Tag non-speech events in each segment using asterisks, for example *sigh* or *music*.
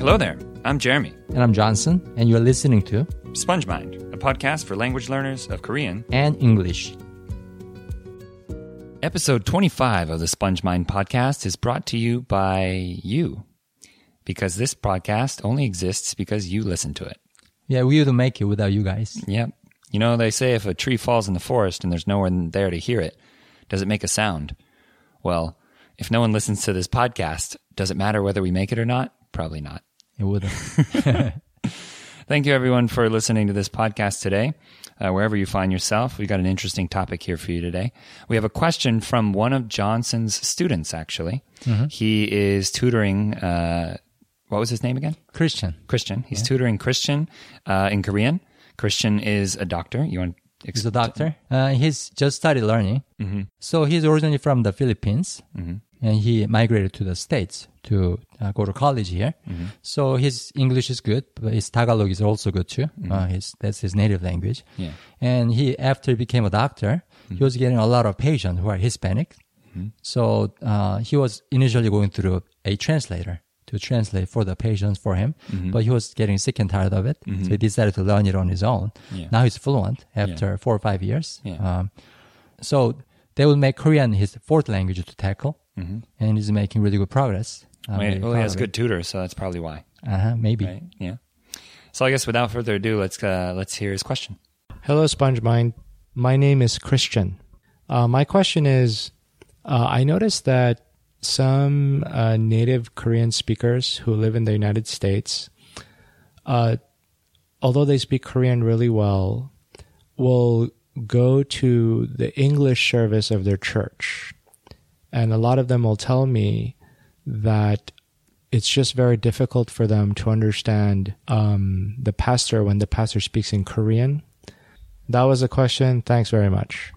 Hello there. I'm Jeremy. And I'm Johnson, and you're listening to Sponge Mind, a podcast for language learners of Korean. and English. Episode 25 of the Sponge Mind podcast is brought to you by you. Because this podcast only exists because you listen to it. Yeah, we wouldn't make it without you guys. Yep. You know, they say if a tree falls in the forest and there's no one there to hear it, does it make a sound? Well, if no one listens to this podcast, does it matter whether we make it or not? Probably not. It wouldn't. *laughs* Thank you, everyone, for listening to this podcast today. Uh, wherever you find yourself, we got an interesting topic here for you today. We have a question from one of Johnson's students, actually. He is tutoring, uh, what was his name again? Christian. Christian. He's tutoring Christian uh, in Korean. Christian is a doctor. You want to He's a doctor. Uh, he's just started learning. So he's originally from the Philippines, and he migrated to the States to uh, go to college here. So his English is good, but his Tagalog is also good too. Uh, his, that's his native language. Yeah. And he, after he became a doctor, he was getting a lot of patients who are Hispanic. So uh, he was initially going through a translator to translate for the patients for him, but he was getting sick and tired of it, so he decided to learn it on his own. Yeah. Now he's fluent after four or five years. Yeah. Um, so they will make Korean his fourth language to tackle, and he's making really good progress. I'm Wait, really well, he has of good tutors, so that's probably why. Uh-huh, maybe. right? Yeah. So I guess without further ado, let's uh, let's hear his question. Hello, SpongeMind. My name is Christian. Uh, my question is uh, I noticed that some uh, native Korean speakers who live in the United States, uh, although they speak Korean really well, will go to the English service of their church. And a lot of them will tell me that it's just very difficult for them to understand um, the pastor when the pastor speaks in Korean. That was a question. Thanks very much.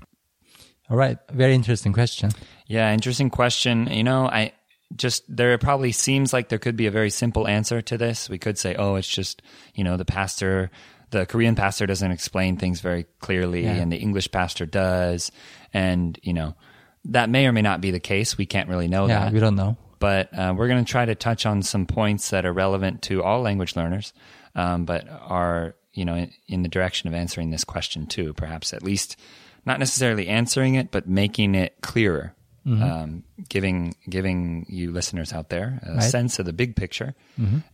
All right, very interesting question. Yeah, interesting question. You know, I just there probably seems like there could be a very simple answer to this. We could say, oh, it's just you know the pastor, the Korean pastor doesn't explain things very clearly, Yeah. and the English pastor does, and you know that may or may not be the case. We can't really know Yeah, that. we don't know. but uh, we're going to try to touch on some points that are relevant to all language learners, um, but are you know in, in the direction of answering this question too. Perhaps at least not necessarily answering it, but making it clearer, um, giving giving you listeners out there a Right. sense of the big picture,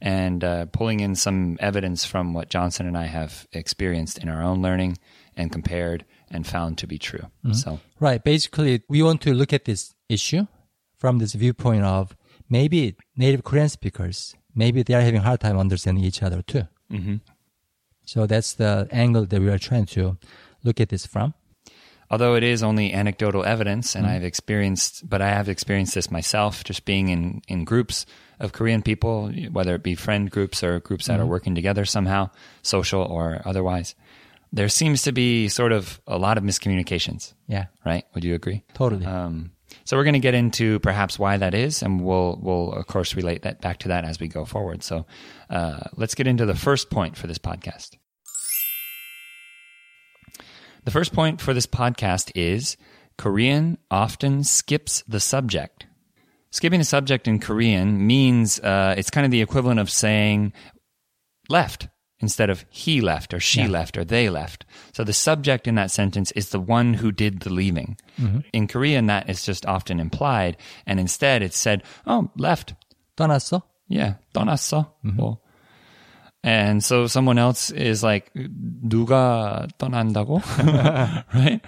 and uh, pulling in some evidence from what Johnson and I have experienced in our own learning and compared and found to be true. So Right. Basically, we want to look at this issue from this viewpoint of maybe native Korean speakers, maybe they are having a hard time understanding each other too. Mm-hmm. So that's the angle that we are trying to look at this from. Although it is only anecdotal evidence and I've experienced but I have experienced this myself just being in in groups of Korean people whether it be friend groups or groups that are working together somehow social or otherwise there seems to be sort of a lot of miscommunications Yeah, right would you agree totally. um, so we're going to get into perhaps why that is, and we'll we'll of course relate that back to that as we go forward. So uh, let's get into the first point for this podcast. The first point for this podcast is Korean often skips the subject. Skipping the subject in Korean means uh, it's kind of the equivalent of saying left instead of he left or she left or they left. So the subject in that sentence is the one who did the leaving. In Korean, that is just often implied, and instead it's said, "Oh, left." 떠났어? Yeah, 떠났어. Well, and so someone else is like, 누가 떠난다고? *laughs* right?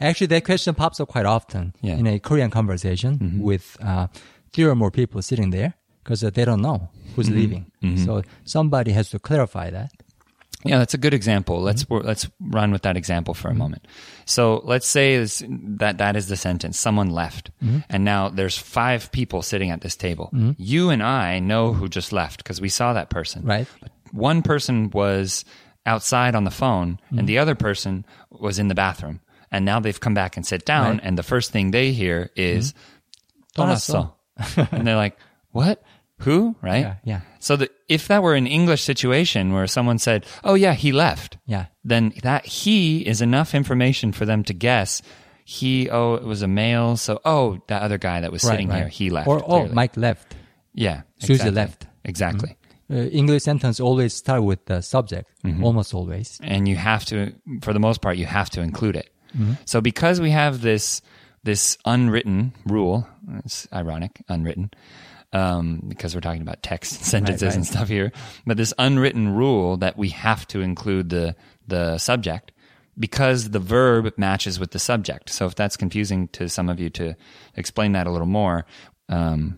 Actually, that question pops up quite often Yeah. in a Korean conversation with uh, three or more people sitting there because uh, they don't know who's leaving. So somebody has to clarify that. Yeah, that's a good example. Let's let's run with that example for a moment. So let's say this, that that is the sentence. Someone left, and now there's five people sitting at this table. You and I know who just left because we saw that person. Right. But one person was outside on the phone mm-hmm. and hmm. the other person was in the bathroom. And now they've come back and sit down, right. and the first thing they hear is mm-hmm. *laughs* and they're like, "What? Who? Right? Yeah. yeah. So if that were an English situation where someone said, "Oh yeah, he left," yeah, then that he is enough information for them to guess he oh it was a male so oh that other guy that was right, sitting right. here he left or oh, clearly. oh Mike left yeah Susie exactly. left exactly hmm uh, English sentence always start with the subject, Mm-hmm. almost always. and you have to for the most part you have to include it so because we have this this unwritten rule it's ironic unwritten um, because we're talking about text *laughs* and sentences and right. stuff here but this unwritten rule that we have to include the the subject because the verb matches with the subject so if that's confusing to some of you to explain that a little more um,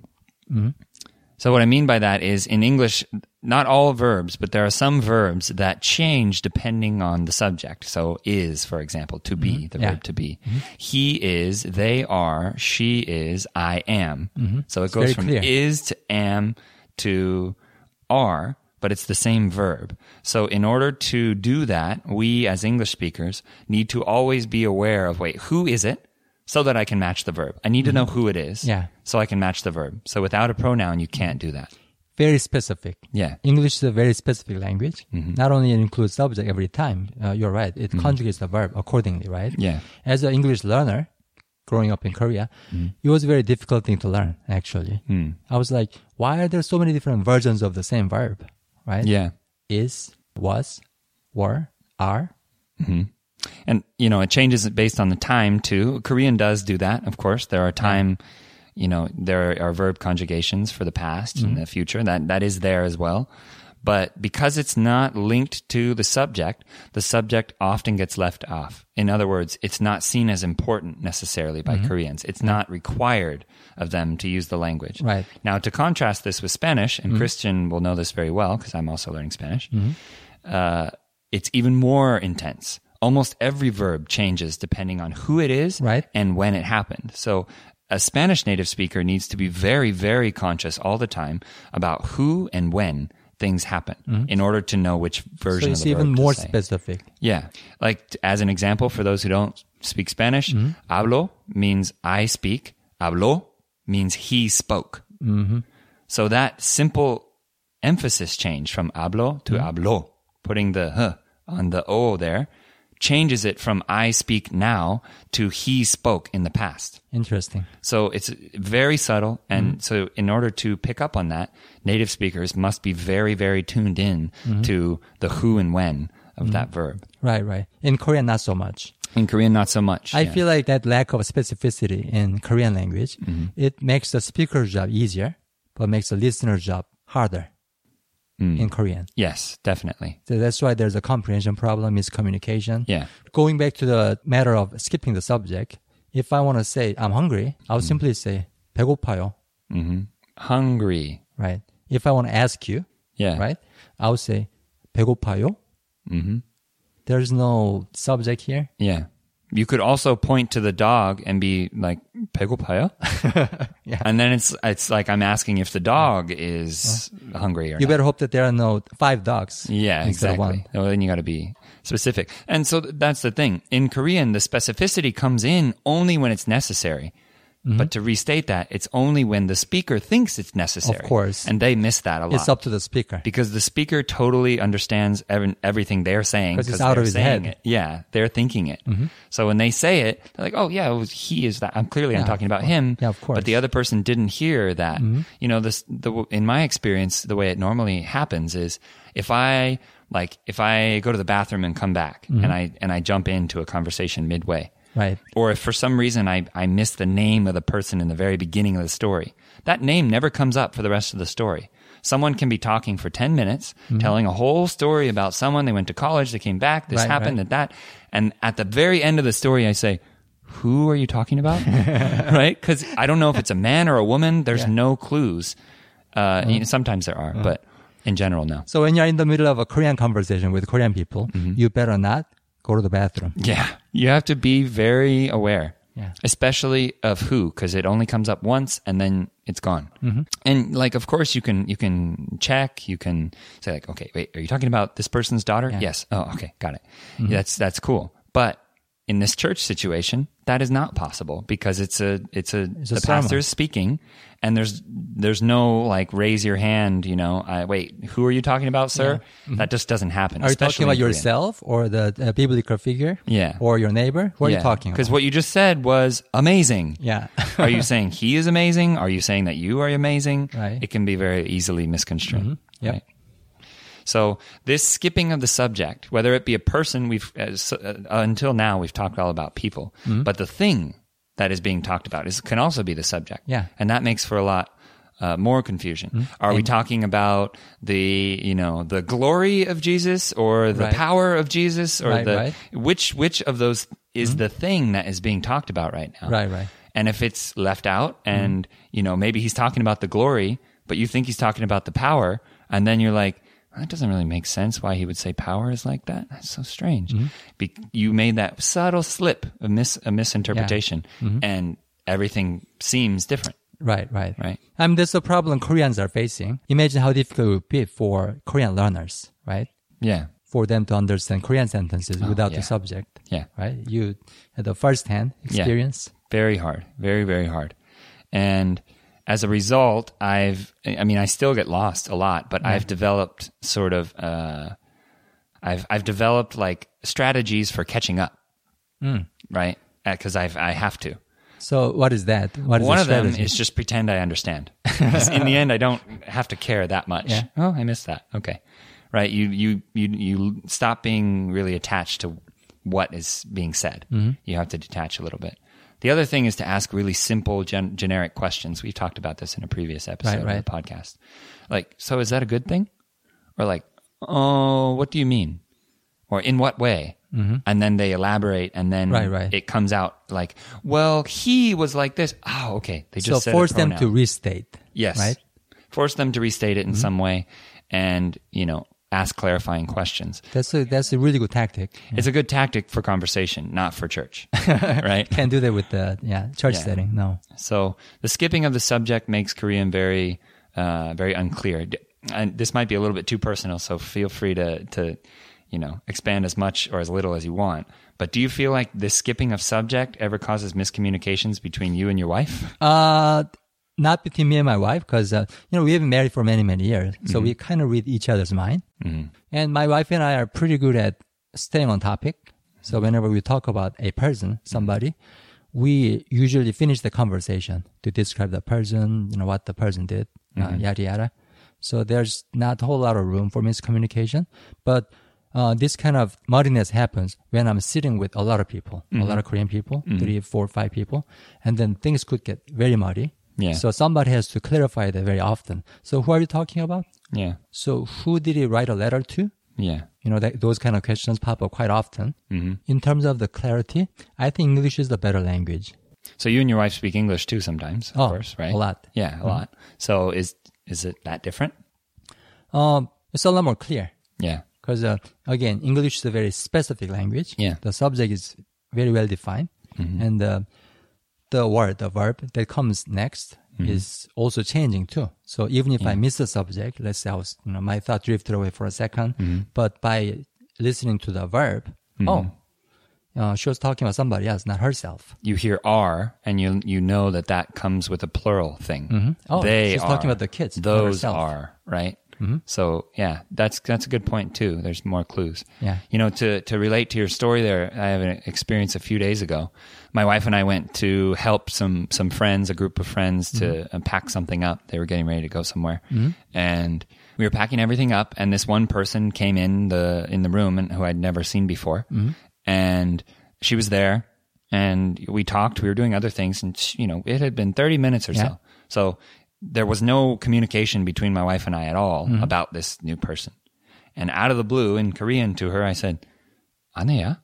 so what I mean by that is in English, not all verbs, but there are some verbs that change depending on the subject. So is, for example, to be, mm-hmm. the Yeah. verb to be. Mm-hmm. He is, they are, she is, I am. Mm-hmm. So it goes from clear. is to am to are, but it's the same verb. So in order to do that, we as English speakers need to always be aware of, wait, who is it? So that I can match the verb. I need to know who it is Yeah. so I can match the verb. So without a pronoun, you can't do that. Very specific. Yeah. English is a very specific language. Mm-hmm. Not only it includes subject every time, uh, you're right. It conjugates the verb accordingly, right? Yeah. As an English learner, growing up in Korea, Mm-hmm. it was a very difficult thing to learn, actually. Hmm. I was like, why are there so many different versions of the same verb, right? Yeah. Is, was, were, are. And, you know, it changes based on the time too. Korean does do that, of course. There are time, you know, there are verb conjugations for the past and mm-hmm. the future. That, that is there as well. But because it's not linked to the subject, the subject often gets left off. In other words, it's not seen as important necessarily by mm-hmm. Koreans. It's not required of them to use the language. Right. Now, to contrast this with Spanish, and mm-hmm. Christian will know this very well because I'm also learning Spanish, uh, it's even more intense. Almost every verb changes depending on who it is Right. and when it happened. So a Spanish native speaker needs to be very, very conscious all the time about who and when things happen mm-hmm. in order to know which So version it's of the even more specific. Yeah. Like t- as an example, for those who don't speak Spanish, mm-hmm. hablo means I speak. Habló means he spoke. Mm-hmm. So that simple emphasis change from hablo to habló, putting the h on the o there, changes it from I speak now to he spoke in the past. Interesting. So it's very subtle. And mm-hmm. so in order to pick up on that, native speakers must be very, very tuned in mm-hmm. to the who and when of that mm-hmm. verb. Right, right. In Korean, not so much. In Korean, not so much. I yeah. feel like that lack of specificity in Korean language, Mm-hmm. it makes the speaker's job easier, but makes the listener's job harder Mm. in Korean. Yes, definitely. So that's why there's a comprehension problem, miscommunication. Yeah. Going back to the matter of skipping the subject, if I want to say I'm hungry, I'll Mm. simply say 배고파요, Hungry. right? If I want to ask you, Yeah. right, I'll say 배고파요. Mm-hmm. There's no subject here. Yeah. you could also point to the dog and be like "pegopayo," *laughs* yeah. and then it's it's like I'm asking if the dog is well, hungry or you not. better hope that there are no five dogs. Yeah, exactly. Well, then you got to be specific, and so that's the thing. In Korean, the specificity comes in only when it's necessary. Mm-hmm. But to restate that, it's only when the speaker thinks it's necessary. Of course. And they miss that a lot. It's up to the speaker. because the speaker totally understands ev- everything they're saying 'Cause it's because out they're of his saying head. it. Mm-hmm. Yeah, they're thinking it. So when they say it, they're like, "Oh yeah, it was, he is that." I'm clearly I'm talking about him. Yeah, of course. Mm-hmm. But the other person didn't hear that. You know, this the in my experience, the way it normally happens is if I like if I go to the bathroom and come back Mm-hmm. and I and I jump into a conversation midway. Right. Or if for some reason I, I miss the name of the person in the very beginning of the story, that name never comes up for the rest of the story. Someone can be talking for 10 minutes, Mm-hmm. telling a whole story about someone. They went to college, they came back, this Right, happened, right. and that. And at the very end of the story, I say, Who are you talking about? *laughs* right? Because I don't know if it's a man or a woman. There's no clues. Uh, know, sometimes there are, but in general, no. So when you're in the middle of a Korean conversation with Korean people, Mm-hmm. you better not go to the bathroom. Yeah. You have to be very aware. Yeah. Especially of who, because it only comes up once and then it's gone. Mm-hmm. And like, of course, you can you can check. You can say like, okay, wait, are you talking about this person's daughter? Yes. Oh, okay, got it. Mm-hmm. Yeah, that's that's cool. But in this church situation, that is not possible because it's a it's a It's the pastor is speaking, and there's there's no like raise your hand. You know, I, wait, who are you talking about, sir? That just doesn't happen. Are you talking about yourself or the uh, biblical figure? Yeah. Or your neighbor? Who are you talking Because what you just said was amazing. Yeah. *laughs* are you saying he is amazing? Are you saying that you are amazing? Right. It can be very easily misconstrued. Yep. Right. So this skipping of the subject, whether it be a person, we've uh, until now we've talked all about people, Mm-hmm. but the thing that is being talked about is can also be the subject. Yeah. and that makes for a lot. Uh, more confusion. Mm-hmm. Are we talking about the you know the glory of Jesus or the Right. power of Jesus or Right, the right. Mm-hmm. which which of those is the thing that is being talked about right now? Right, right. And if it's left out and, you know, maybe he's talking about the glory, but you think he's talking about the power, and then you're like, that doesn't really make sense why he would say power is like that. That's so strange. Mm-hmm. Be- you made that subtle slip, a, mis- a misinterpretation, mm-hmm. and everything seems different, Right, right. right? I mean, that's the problem Koreans are facing. Imagine how difficult it would be for Korean learners, right? Yeah. For them to understand Korean sentences oh, without yeah. the subject, Yeah. right? You had the first-hand experience. Very hard. Very, very hard. And as a result, I've, I mean, I still get lost a lot, but I've developed sort of, uh, I've, I've developed like strategies for catching up, right? Because I've, I have to. So what is that? What is One of them is just pretend I understand. *laughs* in the end, I don't have to care that much. Yeah. Oh, I missed that. Okay. Right. You, you, you, you stop being really attached to what is being said. Mm-hmm. You have to detach a little bit. The other thing is to ask really simple, gen- generic questions. We've talked about this in a previous episode Right, of the podcast. Like, so is that a good thing? Or like, oh, what do you mean? Or in what way? Mm-hmm. And then they elaborate, and then Right, right. it comes out like, well, he was like this. Oh, okay. They so just a force them to restate. yes, Right. Force them to restate it in some way, and you know, ask clarifying questions. That's a that's a really good tactic. It's a good tactic for conversation, not for church, *laughs* right? Can't do that with the yeah church Yeah. setting. No. So the skipping of the subject makes Korean very, uh, very unclear. And this might be a little bit too personal, so feel free to, to, you know, expand as much or as little as you want. But do you feel like this skipping of subject ever causes miscommunications between you and your wife? Uh, not between me and my wife because uh, you know we've been married for many many years, so Mm-hmm. we kind of read each other's mind. And my wife and I are pretty good at staying on topic. So whenever we talk about a person, somebody, we usually finish the conversation to describe the person, you know what the person did, uh, yada yada. So there's not a whole lot of room for miscommunication, but. Uh, this kind of muddiness happens when I'm sitting with a lot of people, a lot of Korean people, three, four, five people, and then things could get very muddy. Yeah. So somebody has to clarify that very often. So who are you talking about? Yeah, So who did he write a letter to? yeah, You know, that, those kind of questions pop up quite often. Mm-hmm. In terms of the clarity, I think English is the better language. So you and your wife speak English too sometimes, of Oh, course, right? a lot. Yeah, a lot. So is is it that different? Um, it's a lot more clear Yeah. because uh, again, English is a very specific language. Yeah. The subject is very well defined, and uh, the word, the verb that comes next mm-hmm. is also changing too. So even if I miss the subject, let's say I was, you know, my thought drifted away for a 2nd mm-hmm. but by listening to the verb, mm-hmm. oh, uh, she was talking about somebody else, not herself. You hear "are" and you you know that that comes with a plural thing. Oh, they she's are. talking about the kids, Those are right. Mm-hmm. So yeah, that's that's a good point too. There's more clues. Yeah. You know, to to relate to your story there, I have an experience a few days ago. My wife and I went to help some some friends, a group of friends, to mm-hmm. uh, pack something up. They were getting ready to go somewhere, mm-hmm. and we were packing everything up. And this one person came in the in the room, and who I'd never seen before, and she was there, and we talked. We were doing other things, and she, you know, it had been thirty minutes or Yeah. so. So there was no communication between my wife and I at all mm-hmm. about this new person. And out of the blue in Korean to her, I said, Aneya,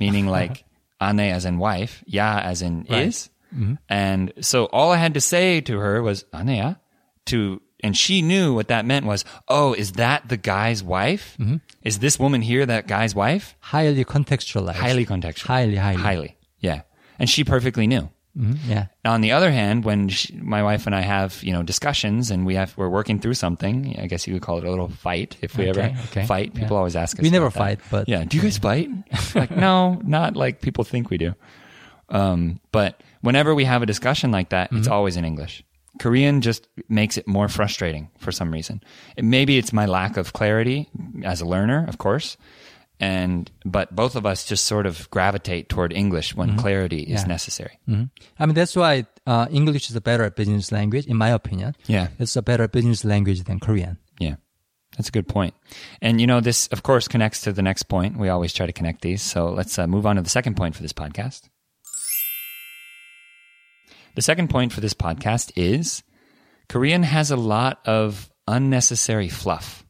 meaning *laughs* like Ane as in wife, Ya as in right. is. Mm-hmm. And so all I had to say to her was Aneya to, and she knew what that meant was, oh, is that the guy's wife? Mm-hmm. Is this woman here that guy's wife? Highly contextualized. Highly contextualized. Highly, highly. Highly. Yeah. And she perfectly knew. Mhm, yeah. On the other hand, when she, my wife and I have you know discussions and we have we're working through something, I guess you could call it a little fight if we Okay, ever okay, fight. People yeah. always ask us. We never about that. fight, but- yeah, do you guys fight? like no, *laughs* not like people think we do. Um, but whenever we have a discussion like that, it's Mm-hmm. always in English. Korean just makes it more frustrating for some reason. It, maybe it's my lack of clarity as a learner, of course. And but both of us just sort of gravitate toward English when clarity is Mm-hmm. Yeah. necessary. Mhm. I mean, that's why uh, English is a better business language, in my opinion. Yeah. It's a better business language than Korean. Yeah. That's a good point. And you know, this of course connects to the next point. We always try to connect these. So let's uh, move on to the second point for this podcast. The second point for this podcast is Korean has a lot of unnecessary fluff.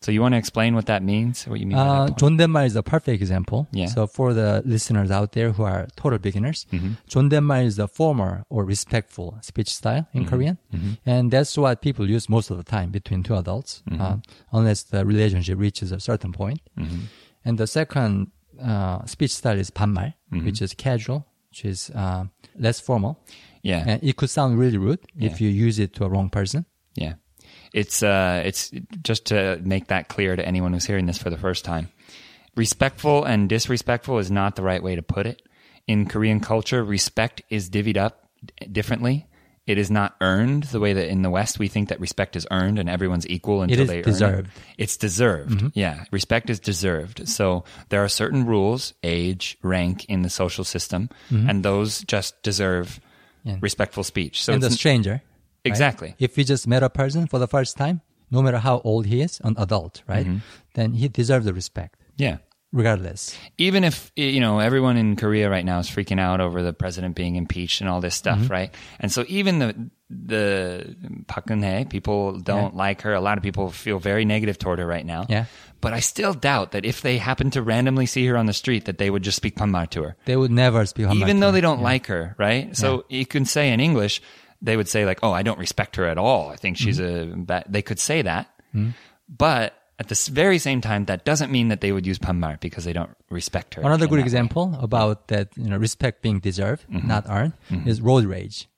So you want to explain what that means? What you mean by Uh, that point? 존댓말 is a perfect example. Yeah. So for the listeners out there who are total beginners, 존댓말 is the formal or respectful speech style in Korean, and that's what people use most of the time between two adults, uh, unless the relationship reaches a certain point. And the second uh, speech style is 반말, which is casual, which is uh, less formal, Yeah. and it could sound really rude if you use it to a wrong person. Yeah. It's uh it's just to make that clear to anyone who's hearing this for the first time. Respectful and disrespectful is not the right way to put it. In Korean culture, respect is divvied up differently. It is not earned the way that in the West we think that respect is earned and everyone's equal until they deserved. earn it. It's deserved. Yeah, respect is deserved. So there are certain rules, age, rank in the social system, and those just deserve Yeah. respectful speech. So and the it's stranger. right? Exactly. If you just met a person for the first time, no matter how old he is, an adult, right? Mm-hmm. Then he deserves the respect, yeah. regardless. even if you know everyone in Korea right now is freaking out over the president being impeached and all this stuff, Mm-hmm. right? And so even the the Park Geun-hye, people don't like her. A lot of people feel very negative toward her right now. Yeah. But I still doubt that if they happen to randomly see her on the street, that they would just speak Panmar to her, They would never speak Panmar even though they don't like her, right? So you can say in English, they would say like, "Oh, I don't respect her at all. I think she's Mm-hmm. a bad." They could say that, but at the s- very same time, that doesn't mean that they would use Panmar because they don't respect her. Another in good that way. example about that, you know, respect being deserved, Mm-hmm. not earned, is road rage.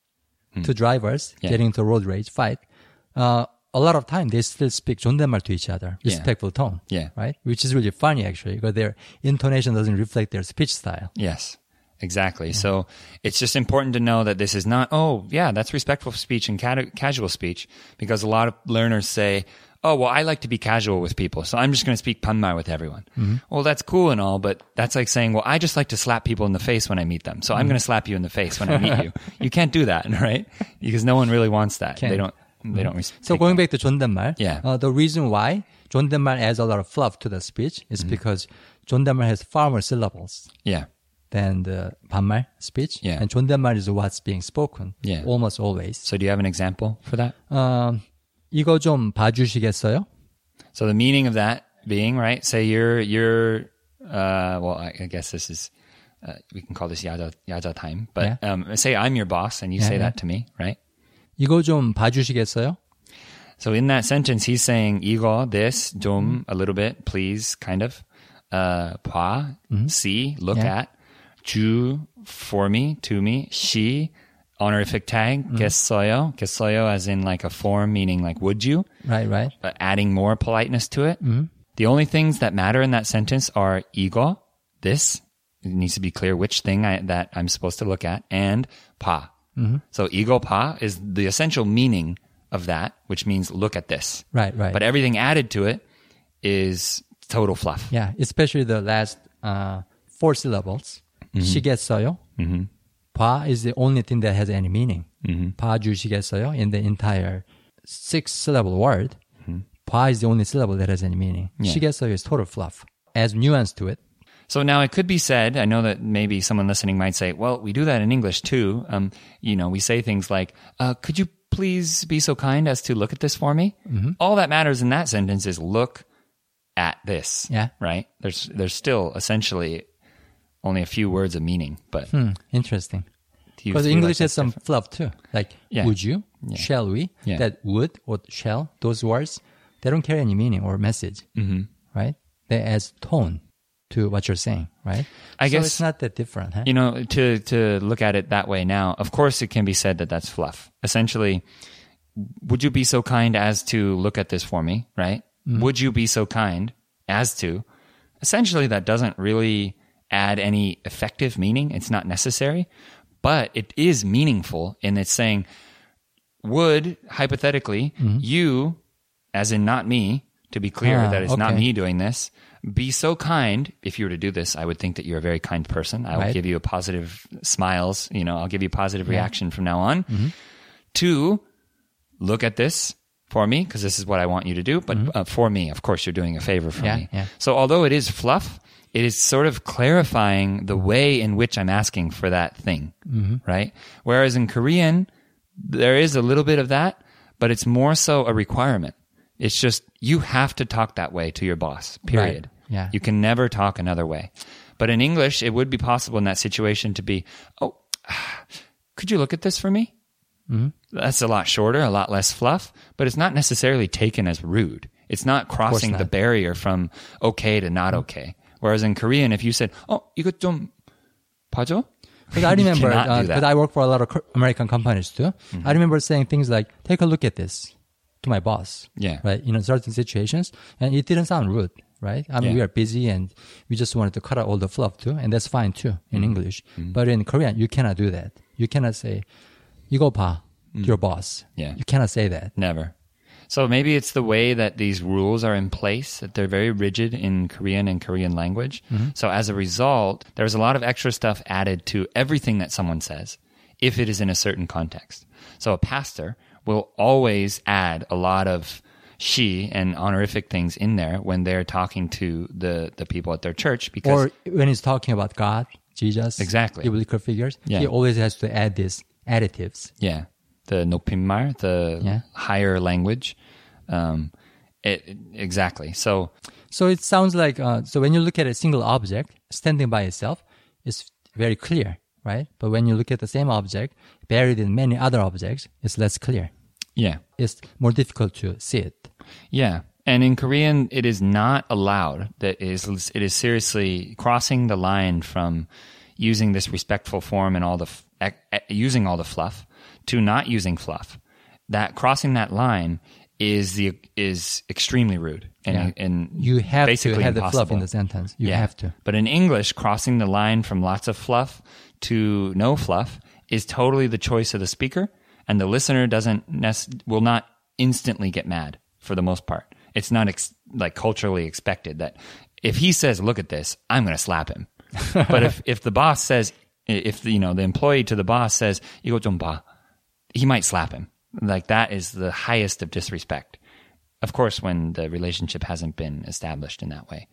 Two drivers Mm. Yeah. getting into a road rage fight. Uh, a lot of time they still speak 존댓말 to each other, Yeah. respectful tone. Yeah. Right? Which is really funny actually, because their intonation doesn't reflect their speech style. Yes, Exactly. So it's just important to know that this is not, oh, yeah, that's respectful speech and casual speech, because a lot of learners say, oh, well, I like to be casual with people, so I'm just going to speak Panmar with everyone. Mm-hmm. Well, that's cool and all, but that's like saying, well, I just like to slap people in the face when I meet them, so mm-hmm. I'm going to slap you in the face when I meet you. *laughs* You can't do that, *laughs* right? Because no one really wants that. Can't. They don't. They don't. Mm-hmm. Respect so going back to 존댓말, yeah, uh, the reason why 존댓말 adds a lot of fluff to the speech is mm-hmm. because 존댓말 has far more syllables. Yeah than the 반말 speech, Yeah. and 존댓말 is what's being spoken Yeah. almost always. So do you have an example for that? Um, 이거 좀 봐주시겠어요? So the meaning of that being right. Say you're you're uh, well, I, I guess this is uh, we can call this yaja yaja time. But Yeah. um, say I'm your boss and you Yeah, say yeah. that to me, right? 이거 좀 봐주시겠어요? So in that sentence, he's saying 이거 this Mm-hmm. 좀 a little bit, please, kind of. Uh, 봐, see, look Mm-hmm. Yeah. at. 주 for me, to me, she honorific tag mm-hmm. mm. kesoyo as in like a form meaning like would you? Right, right. But adding more politeness to it. Mm. The only things that matter in that sentence are ego, this it needs to be clear which thing I, that I'm supposed to look at, and pa. Mm-hmm. So ego pa is the essential meaning of that, which means look at this. Right, right. But everything added to it is total fluff. Yeah, especially the last uh, four syllables. Mm-hmm. 시겠어요? 봐 is the only thing that has any meaning. Mm-hmm. 봐주시겠어요? In the entire six syllable word, 봐 is the only syllable that has any meaning. Mm-hmm. Yeah. 시겠어요 is total fluff. Adds nuance to it. So now it could be said, I know that maybe someone listening might say, well, we do that in English too. Um, you know, we say things like, uh, could you please be so kind as to look at this for me? Mm-hmm. All that matters in that sentence is look at this. Yeah. Right? There's, there's still essentially only a few words of meaning, but Hmm, interesting. Because English like has some different? fluff too. Like, Yeah. would you? Yeah. Shall we? Yeah. That would or shall, those words, they don't carry any meaning or message. Mm-hmm. Right? They add tone to what you're saying, right? I so guess- it's not that different, huh? you know, to to look at it that way now, of course it can be said that that's fluff. Essentially, would you be so kind as to look at this for me, right? Would you be so kind as to? Essentially, that doesn't really add any effective meaning. It's not necessary, but it is meaningful in it's saying, would hypothetically you, as in not me, to be clear Ah, that it's not me doing this, be so kind. If you were to do this, I would think that you're a very kind person. I will Right. give you a positive smiles. You know, I'll give you a positive reaction from now on. To look at this for me because this is what I want you to do. But uh, for me, of course, you're doing a favor for Yeah, me. yeah. So although it is fluff, it is sort of clarifying the way in which I'm asking for that thing, Mm-hmm. right? Whereas in Korean, there is a little bit of that, but it's more so a requirement. It's just you have to talk that way to your boss. Period. Yeah. You can never talk another way. But in English, it would be possible in that situation to be, oh, *sighs* could you look at this for me? Mm-hmm. That's a lot shorter, a lot less fluff, but it's not necessarily taken as rude. It's not crossing not. the barrier from okay to not okay. Whereas in Korean, if you said, "Oh, 이거 좀 봐줘," Because I You remember, cannot do uh, that. Mm-hmm. but I work for a lot of co- American companies too. I remember saying things like, "Take a look at this," to my boss. Yeah. Right. In certain situations, and it didn't sound rude. Right. I mean, Yeah. we are busy and we just wanted to cut out all the fluff too, and that's fine too in Mm-hmm. English. But in Korean, you cannot do that. You cannot say, "이거 봐," to your boss. Mm. Yeah. You cannot say that. Never. So maybe it's the way that these rules are in place that they're very rigid in Korean and Korean language. Mm-hmm. So as a result, there's a lot of extra stuff added to everything that someone says if it is in a certain context. So a pastor will always add a lot of she and honorific things in there when they're talking to the the people at their church because Or when he's talking about God, Jesus, Exactly. biblical figures, Yeah. he always has to add these additives. Yeah, the Nopimar, the yeah. higher language. Um, it, exactly. So, so it sounds like uh, so when you look at a single object standing by itself, it's very clear, right? But when you look at the same object buried in many other objects, it's less clear. Yeah, it's more difficult to see it. Yeah, and in Korean, it is not allowed. That is, it is seriously crossing the line from using this respectful form and all the f- using all the fluff to not using fluff. That crossing that line is the is extremely rude and Yeah. and You have basically to have the fluff in impossible. the sentence. You Yeah. have to. But in English, crossing the line from lots of fluff to no fluff is totally the choice of the speaker, and the listener doesn't nec- will not instantly get mad for the most part. It's not ex- like culturally expected that if he says, "Look at this," I'm going to slap him. *laughs* but if if the boss says, if the, you know the employee to the boss says, "이거 좀 봐," he might slap him. Like that is the highest of disrespect. Of course, when the relationship hasn't been established in that way.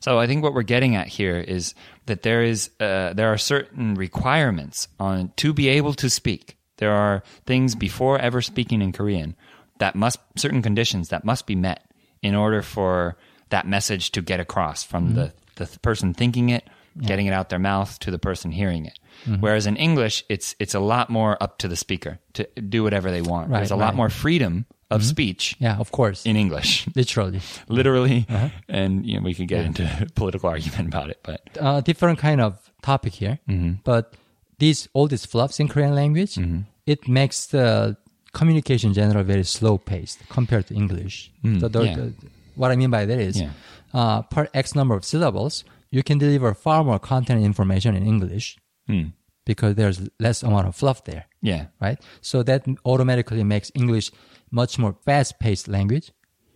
So I think what we're getting at here is that there is uh, there are certain requirements on to be able to speak. There are things before ever speaking in Korean that must certain conditions that must be met in order for that message to get across from the the person thinking it, getting it out their mouth to the person hearing it. Whereas in English, it's it's a lot more up to the speaker to do whatever they want. Right, There's a lot more freedom of speech Yeah, of course. in English, *laughs* Literally. literally, Uh-huh. and you know we could get into *laughs* political argument about it, but uh, different kind of topic here, Mm-hmm. but these all these fluffs in Korean language, it makes the communication in general very slow paced compared to English. so the, Mm, yeah. the- what I mean by that is, Yeah. uh, per X number of syllables, you can deliver far more content and information in English Hmm. because there's less amount of fluff there, yeah, right? So that automatically makes English much more fast paced language.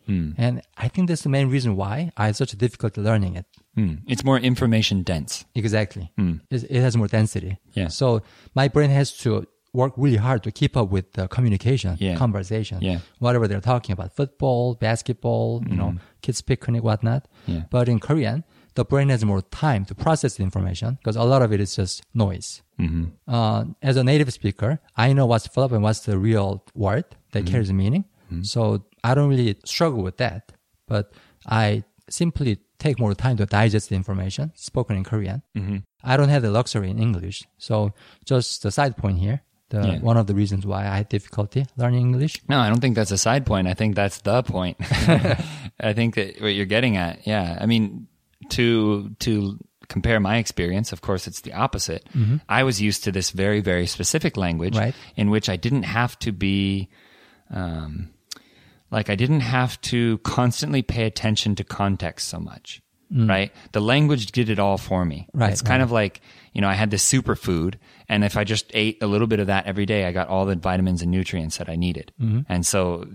Hmm. And I think that's the main reason why I had such a difficulty learning it. Hmm. it's more information dense. Exactly. It, it has more density. Hmm. Yeah. So my brain has to work really hard to keep up with the communication, Yeah. conversation, Yeah. whatever they're talking about, football, basketball, you know, kids picnic, whatnot. Yeah. But in Korean, the brain has more time to process the information because a lot of it is just noise. Mm-hmm. Uh, as a native speaker, I know what's fluff and what's the real word that Mm-hmm. carries meaning. So I don't really struggle with that, but I simply take more time to digest the information spoken in Korean. Mm-hmm. I don't have the luxury in English. So just the side point here, the, Yeah. one of the reasons why I had difficulty learning English. No, I don't think that's a side point. I think that's the point. *laughs* *laughs* I think that what you're getting at, yeah. I mean, to to compare my experience, of course, it's the opposite. I was used to this very very specific language Right. in which I didn't have to be. Um, like I didn't have to constantly pay attention to context so much, right? The language did it all for me. Right, It's kind right. of like, you know, I had this superfood and if I just ate a little bit of that every day, I got all the vitamins and nutrients that I needed. Mm-hmm. And so,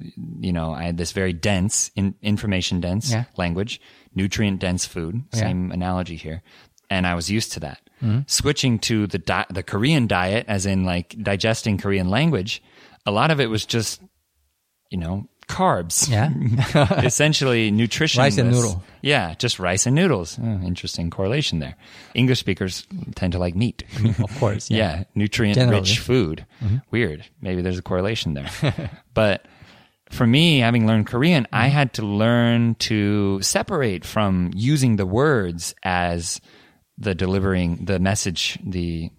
you know, I had this very dense, in, information dense Yeah. language, nutrient dense food, Yeah. same analogy here. And I was used to that. Mm-hmm. Switching to the di- the Korean diet, as in like digesting Korean language, a lot of it was just you know, carbs. Yeah. *laughs* Essentially, nutrition. Rice and noodle. Yeah, just rice and noodles. Oh, interesting correlation there. English speakers tend to like meat. *laughs* of course. yeah, Yeah. nutrient Generally. rich food. Weird. Maybe there's a correlation there. *laughs* but for me, having learned Korean, I mm-hmm. had to learn to separate from using the words as the delivering the message, the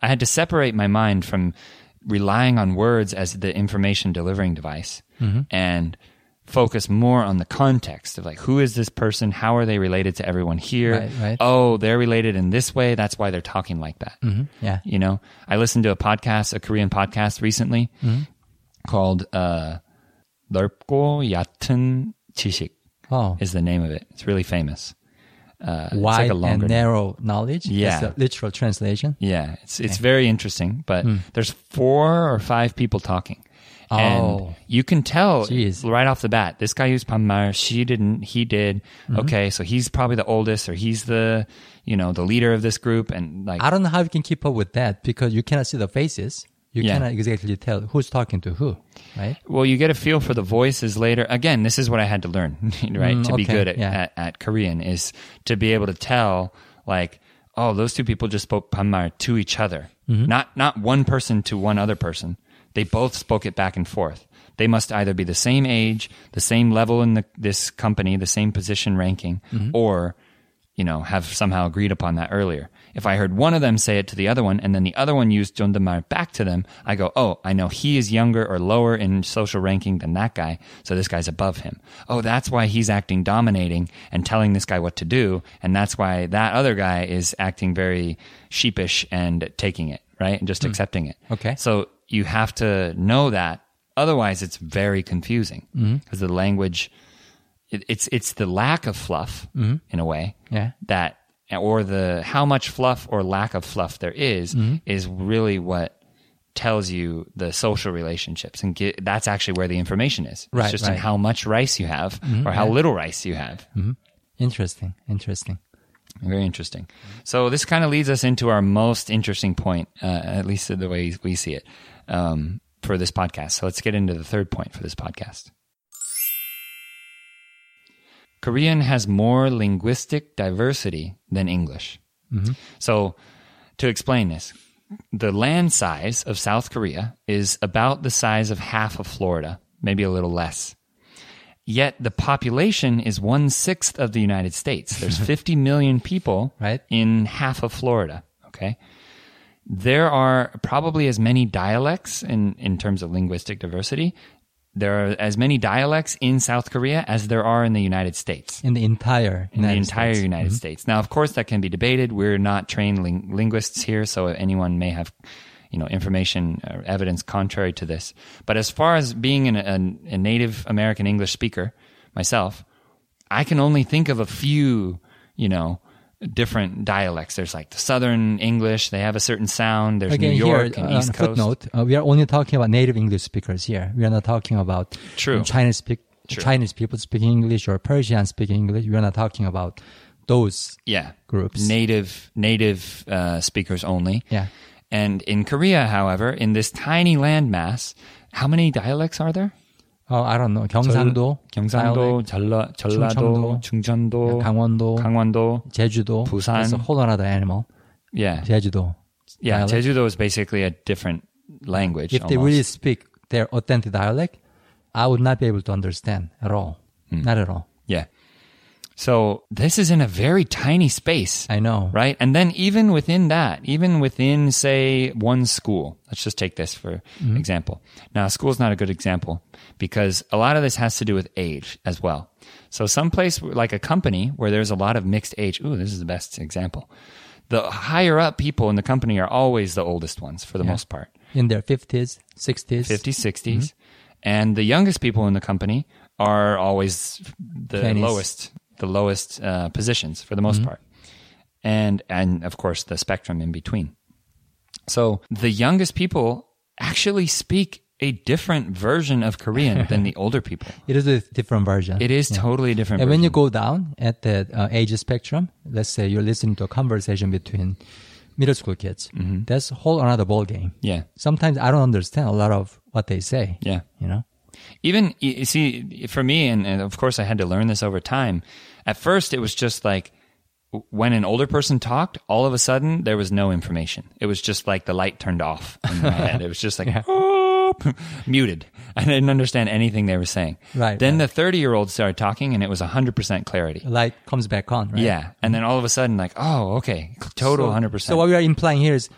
I had to separate my mind from relying on words as the information delivering device mm-hmm. and focus more on the context of like who is this person? How are they related to everyone here? Right, right. oh they're related in this way. That's why they're talking like that. Mm-hmm. Yeah. you know, I listened to a podcast, a Korean podcast recently called uh, 넓고 얕은 지식 Oh. is the name of it. It's really famous. Uh, it's Wide like a longer and narrow knowledge. Yeah. That's the literal translation. Yeah, it's it's very interesting. But Hmm. there's four or five people talking. And Oh. you can tell Jeez. right off the bat, this guy used Panmar, she didn't, he did. Mm-hmm. Okay, so he's probably the oldest or he's the, you know, the leader of this group and like I don't know how you can keep up with that because you cannot see the faces. You Yeah. cannot exactly tell who's talking to who, right? Well, you get a feel for the voices later. Again, this is what I had to learn, *laughs* right? Mm, to be good at, yeah. at, at Korean is to be able to tell, like, oh, those two people just spoke Panmar to each other. Mm-hmm. Not, not one person to one other person. They both spoke it back and forth. They must either be the same age, the same level in the, this company, the same position ranking, Mm-hmm. or, you know, have somehow agreed upon that earlier. If I heard one of them say it to the other one and then the other one used Jondamar back to them, I go, oh, I know he is younger or lower in social ranking than that guy, so this guy's above him. Oh, that's why he's acting dominating and telling this guy what to do, and that's why that other guy is acting very sheepish and taking it, right? And just mm. accepting it. Okay. So you have to know that. Otherwise, it's very confusing because mm-hmm. the language—it's—it's the lack of fluff mm-hmm. in a way yeah. that or the how much fluff or lack of fluff there is, is really what tells you the social relationships and get, that's actually where the information is. Right, it's just in how much rice you have or how little rice you have. Interesting. Interesting. very interesting. So this kind of leads us into our most interesting point uh, at least the way we see it um, for this podcast. So let's get into the third point for this podcast Korean has more linguistic diversity than English. Mm-hmm. So, to explain this, the land size of South Korea is about the size of half of Florida, maybe a little less. Yet the population is one sixth of the United States. There's *laughs* 50 million people Right. in half of Florida. Okay. There are probably as many dialects in, in terms of linguistic diversity. There are as many dialects in South Korea as there are in the United States In the entire in the United entire States. United mm-hmm. States. Now, of course, that can be debated. We're not trained ling- linguists here, so anyone may have, you know, information or evidence contrary to this. But as far as being an, an, a native American English speaker myself, I can only think of a few, you know, different dialects. There's like the Southern English; they have a certain sound. There's Again, New York here, and uh, East Coast. footnote, uh, we are only talking about native English speakers here. We are not talking about True. Chinese speak True. Chinese people speaking English or Persian speaking English. We are not talking about those. yeah groups. native native uh, speakers only Yeah. and in korea however in this tiny landmass how many dialects are there Oh, I don't know. 경상도, 경상도 dialect, 전라, 전라도 충청도 강원도, 강원도 제주도. 부산. That's a whole another animal. yeah 제주도. yeah dialect. jeju-do is basically a different language If they almost. really speak their authentic dialect, I would not be able to understand at all. Hmm. Not at all. yeah so this is in a very tiny space I know. right? And then even within that, even within say one school, let's just take this for mm-hmm. example. Now, school is not a good example because a lot of this has to do with age as well. So some place like a company where there's a lot of mixed age. Ooh, this is the best example. The higher up people in the company are always the oldest ones for the most part. In their 50s, 60s. 50s, 60s. And the youngest people in the company are always the 20s. lowest, the lowest uh, positions for the most part. And, and of course, the spectrum in between. So the youngest people actually speak a different version of Korean than the *laughs* older people. It is a different version. It is totally different. And when you go down at the uh, age spectrum, let's say you're listening to a conversation between middle school kids, Mm-hmm. that's a whole another ball game. yeah, Sometimes I don't understand a lot of what they say. yeah. You know? Even you see, for me, and, and of course, I had to learn this over time. At first, it was just like when an older person talked, all of a sudden there was no information. It was just like the light turned off *laughs* in my head. It was just like "Oh," *laughs* muted. I didn't understand anything they were saying. Right, Then right. the thirty year old started talking, and it was hundred percent clarity. Light comes back on, right? Yeah, and then all of a sudden, like, oh, okay, total So- hundred percent. So what we are implying here is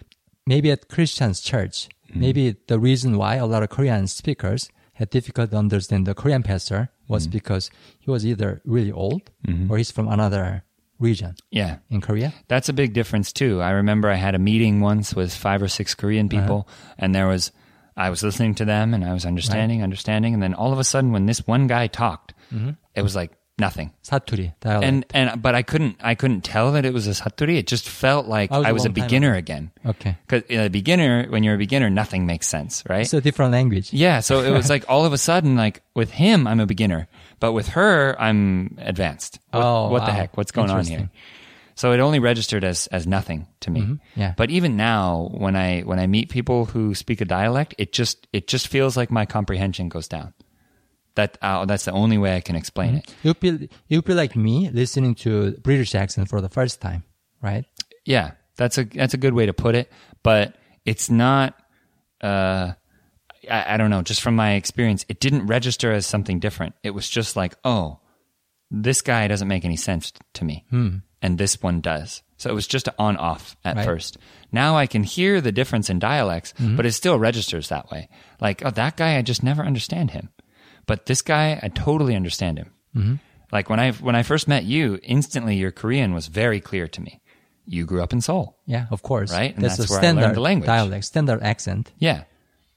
maybe at Christian's church, Mm-hmm. maybe the reason why a lot of Korean speakers had difficult to understand the Korean pastor was Mm-hmm. because he was either really old mm-hmm. or he's from another region Yeah, in Korea. That's a big difference too. I remember I had a meeting once with five or six Korean uh-huh. people, and there was, I was listening to them and I was understanding, understanding, and then all of a sudden, when this one guy talked, mm-hmm. it was like nothing. Satturi. and and but I couldn't I couldn't tell that it was a satturi. It just felt like was was a beginner again. Okay. Because a beginner, when you're a beginner, nothing makes sense, right? It's a different language. yeah. So it was *laughs* like all of a sudden, like with him, I'm a beginner, but with her, I'm advanced. What, Oh, what the heck? What's going on here? So it only registered as as nothing to me. Mm-hmm. Yeah. But even now, when I when I meet people who speak a dialect, it just it just feels like my comprehension goes down. That uh, that's the only way I can explain it. You'd be would be like me listening to British accent for the first time, right? Yeah, that's a that's a good way to put it. But it's not. Uh, I, I don't know. Just from my experience, it didn't register as something different. It was just like, oh, this guy doesn't make any sense to me, and this one does. So it was just on off at Right. first. Now I can hear the difference in dialects, but it still registers that way. Like, oh, that guy, I just never understand him, but this guy, I totally understand him. Like when I when I first met you, instantly your Korean was very clear to me. You grew up in Seoul. Yeah, of course. Right, and That's, that's where I learned standard the language. dialect, standard accent. Yeah.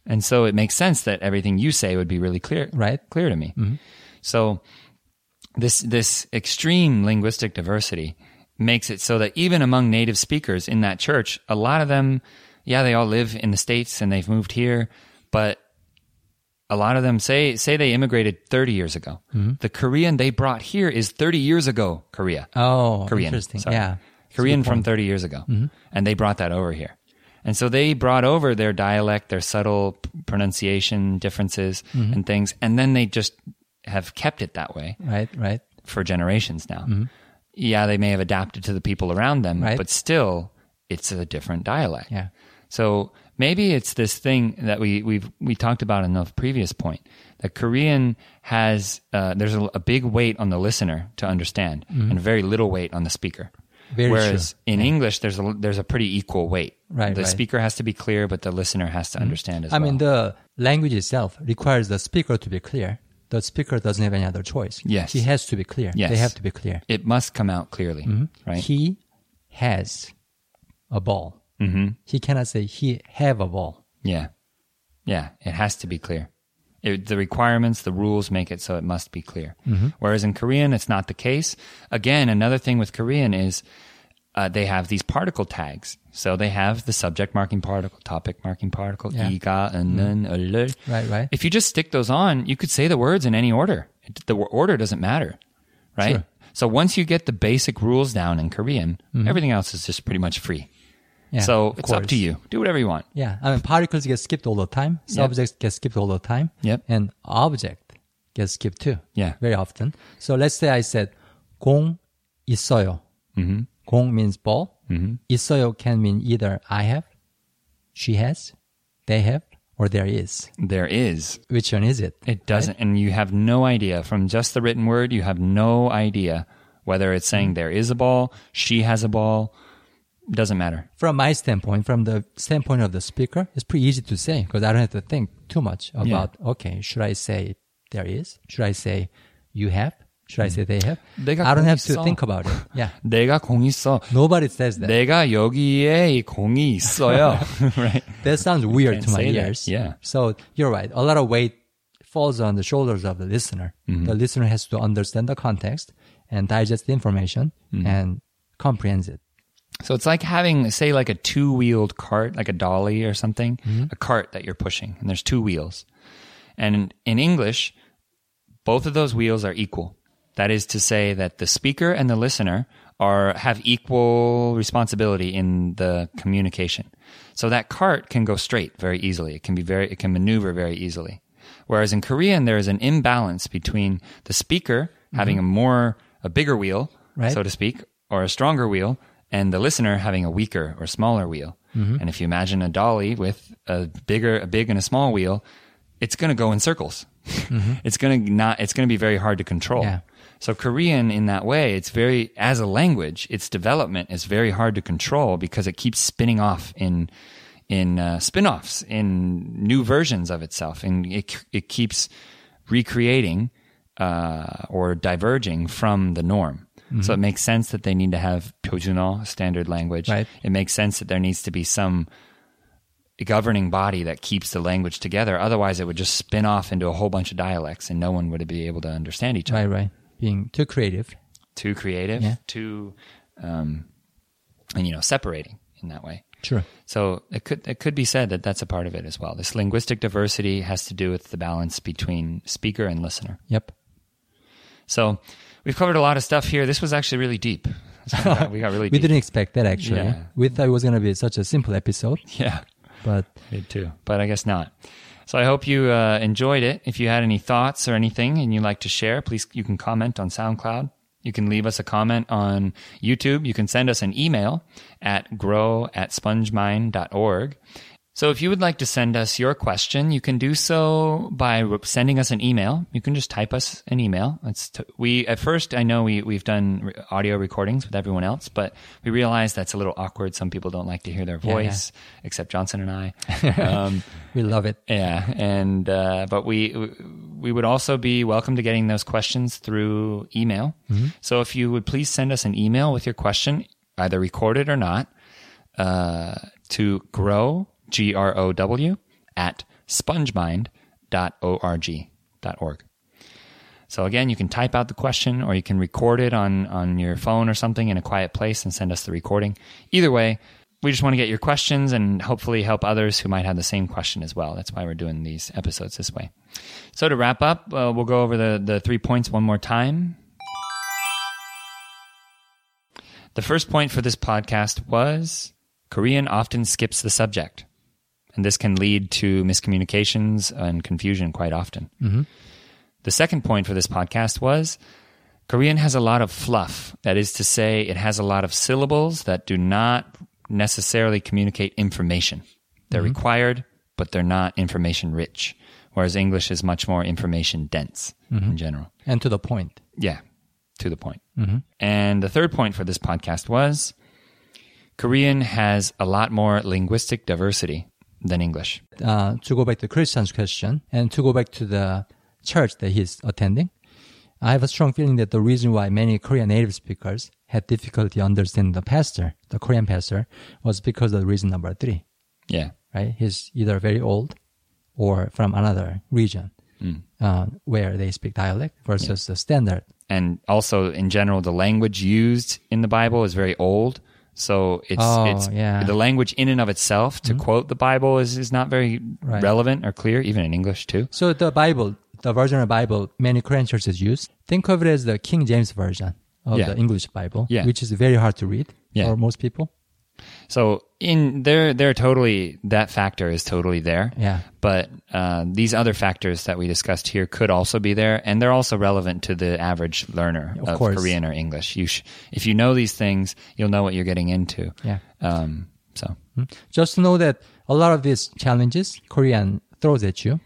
And so it makes sense that everything you say would be really clear, Right. Mm-hmm. Clear to me. So this this extreme linguistic diversity makes it so that even among native speakers in that church, a lot of them, yeah, they all live in the states and they've moved here, but a lot of them say say they immigrated 30 years ago. Mm-hmm. The Korean they brought here is 30 years ago Korea. Oh, Korean. interesting. sorry. Yeah. Korean from 30 years ago. And they brought that over here. And so they brought over their dialect, their subtle pronunciation differences and things. And then they just have kept it that way Right, right. for generations now. Yeah, they may have adapted to the people around them, Right. but still, it's a different dialect. Yeah. So maybe it's this thing that we we've we talked about in the previous point that Korean has uh, there's a, a big weight on the listener to understand and very little weight on the speaker. Mm-hmm. Very Whereas true. in English, there's a there's a pretty equal weight. Right, The right. Mm-hmm. speaker has to be clear, but the listener has to understand as I well. I mean, the language itself requires the speaker to be clear. The speaker doesn't have any other choice. Yes. He has to be clear. Yes. They have to be clear. it must come out clearly, right? He has a ball. Mm-hmm. He cannot say he have a ball. Yeah. Yeah. It has to be clear. It, the requirements, the rules make it so it must be clear. Mm-hmm. Whereas in Korean, it's not the case. Again, another thing with Korean is uh, they have these particle tags. So they have the subject marking particle, topic marking particle, yeah. 이가, 은는, 을를. Right, right. If you just stick those on, you could say the words in any order. The order doesn't matter, right? Sure. So once you get the basic rules down in Korean, mm-hmm. everything else is just pretty much free. Yeah, so of it's up to course. you. Do whatever you want. Yeah. I mean, particles get skipped all the time. Subjects get skipped all the time. Yep. And object gets skipped too. Yeah. Very often. So let's say I said, 공 있어요. Mm-hmm. 공 means ball. 있어요 can mean either I have, she has, they have, or there is. There is. Which one is it? It doesn't, and you have no idea from just the written word. You have no idea whether it's saying there is a ball, she has a ball. Doesn't matter. From my standpoint, from the standpoint of the speaker, it's pretty easy to say because I don't have to think too much about, okay, should I say there is? Should I say you have? Should I say they have? 내가 I don't 공 have to 있어. think about it. *laughs* Yeah. 내가 공 있어. Nobody says that. 내가 여기에 이 공이 있어요. *laughs* right? That sounds weird can't to my say that. ears. Yeah. So you're right. A lot of weight falls on the shoulders of the listener. Mm-hmm. The listener has to understand the context and digest the information Mm-hmm. and comprehends it. So it's like having, say, like a two-wheeled cart, like a dolly or something, mm-hmm. a cart that you're pushing, and there's two wheels. And in English, both of those wheels are equal. That is to say that the speaker and the listener are have equal responsibility in the communication. So that cart can go straight very easily. It can be very, it can maneuver very easily. Whereas in Korean, there is an imbalance between the speaker mm-hmm. having a more, a bigger wheel, Right. so to speak, or a stronger wheel, and the listener having a weaker or smaller wheel. And if you imagine a dolly with a bigger, a big and a small wheel, it's going to go in circles. *laughs* It's going to not, it's going to be very hard to control. Yeah. So Korean in that way, it's very, as a language, its development is very hard to control because it keeps spinning off in, in uh, spin-offs, in new versions of itself. And it, it keeps recreating, uh, or diverging from the norm. Mm-hmm. So it makes sense that they need to have Pyojuno, standard language. Right. It makes sense that there needs to be some governing body that keeps the language together. Otherwise, it would just spin off into a whole bunch of dialects and no one would be able to understand each other. Right, right. Being too creative. Too creative, yeah. too, um, and you know, separating in that way. Sure. So it could it could be said that that's a part of it as well. This linguistic diversity has to do with the balance between speaker and listener. Yep. So we've covered a lot of stuff here. This was actually really deep. So *laughs* *laughs* we, got, really We deep. didn't expect that actually. Yeah. We thought it was going to be such a simple episode, *laughs* Yeah, but did too, but I guess not. So I hope you uh, enjoyed it. If you had any thoughts or anything and you'd like to share, please you can comment on SoundCloud. You can leave us a comment on YouTube. You can send us an email at grow at spongemind.org. So if you would like to send us your question, you can do so by sending us an email. You can just type us an email. T- we at first I know we we've done re- audio recordings with everyone else, but we realized that's a little awkward. Some people don't like to hear their Yeah, yeah. voice, except Johnson and I. *laughs* Um, we love it. yeah, and uh, but we we would also be welcome to getting those questions through email. So if you would please send us an email with your question, either recorded or not, uh, to grow g r o w at spongemind.org org. So again, you can type out the question or you can record it on, on your phone or something in a quiet place and send us the recording. Either way, we just want to get your questions and hopefully help others who might have the same question as well. That's why we're doing these episodes this way. So to wrap up, uh, we'll go over the, the three points one more time. The first point for this podcast was Korean often skips the subject. And this can lead to miscommunications and confusion quite often. Mm-hmm. The second point for this podcast was Korean has a lot of fluff. That is to say, it has a lot of syllables that do not necessarily communicate information. They're mm-hmm. required, but they're not information rich. Whereas English is much more information dense in mm-hmm. general. And to the point. Yeah, to the point. And the third point for this podcast was Korean has a lot more linguistic diversity than English. Uh, to go back to Christian's question and to go back to the church that he's attending, I have a strong feeling that the reason why many Korean native speakers had difficulty understanding the pastor, the Korean pastor, was because of reason number three, Yeah. right? He's either very old or from another region uh, where they speak dialect versus the standard. and also in general the language used in the bible is very old so it's Oh, it's yeah. the language in and of itself to mm-hmm. quote the bible is, is not very Right. relevant or clear even in english too So the Bible, the version of the Bible many Korean churches use, think of it as the King James version of Yeah. the English Bible, Yeah. which is very hard to read for most people. So in there they're totally that factor is totally there. Yeah. but uh, these other factors that we discussed here could also be there and they're also relevant to the average learner Of of, korean or english. You sh- if you know these things you'll know what you're getting into. Yeah. um, so. Just to know that a lot of these challenges Korean throws at you,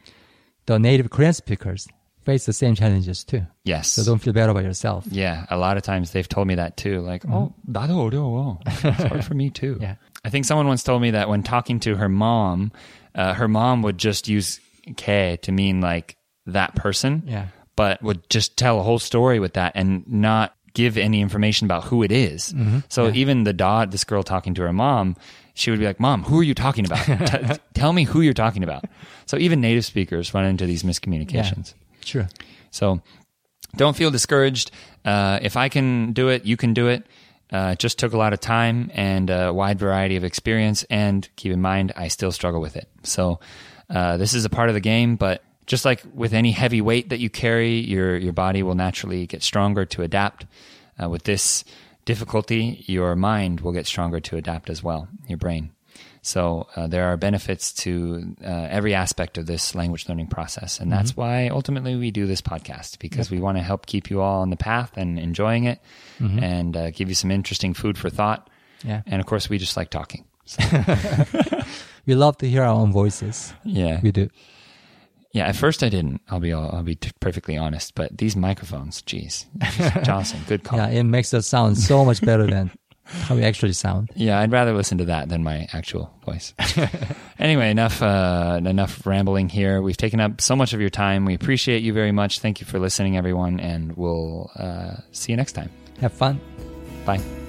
the native Korean speakers face the same challenges too. yes So don't feel bad about yourself. Yeah, a lot of times they've told me that too. Like, oh, 나도 어려워. It's hard for me *laughs* too. Yeah. I think someone once told me that when talking to her mom, uh, her mom would just use K to mean like that person, Yeah. but would just tell a whole story with that and not give any information about who it is. So even the dot, this girl talking to her mom, she would be like, "Mom, who are you talking about? *laughs* T- tell me who you're talking about." So even native speakers run into these miscommunications. True. So don't feel discouraged. Uh, if I can do it, you can do it. Uh, it just took a lot of time and a wide variety of experience. And keep in mind, I still struggle with it. So uh, this is a part of the game, but just like with any heavy weight that you carry, your your body will naturally get stronger to adapt. Uh, with this difficulty, your mind will get stronger to adapt as well, your brain. So uh, there are benefits to uh, every aspect of this language learning process, and that's why ultimately we do this podcast because we want to help keep you all on the path and enjoying it, and uh, give you some interesting food for thought. Yeah. And of course, we just like talking. *laughs* We love to hear our own voices. Yeah, We do. yeah. At first, I didn't. I'll be I'll be t- perfectly honest. But these microphones, geez, Johnson, good call. Yeah, it makes us sound so much better than how we actually sound. Yeah, I'd rather listen to that than my actual voice. *laughs* anyway, enough uh, enough rambling here. We've taken up so much of your time. We appreciate you very much. Thank you for listening, everyone, and we'll uh, see you next time. Have fun. Bye.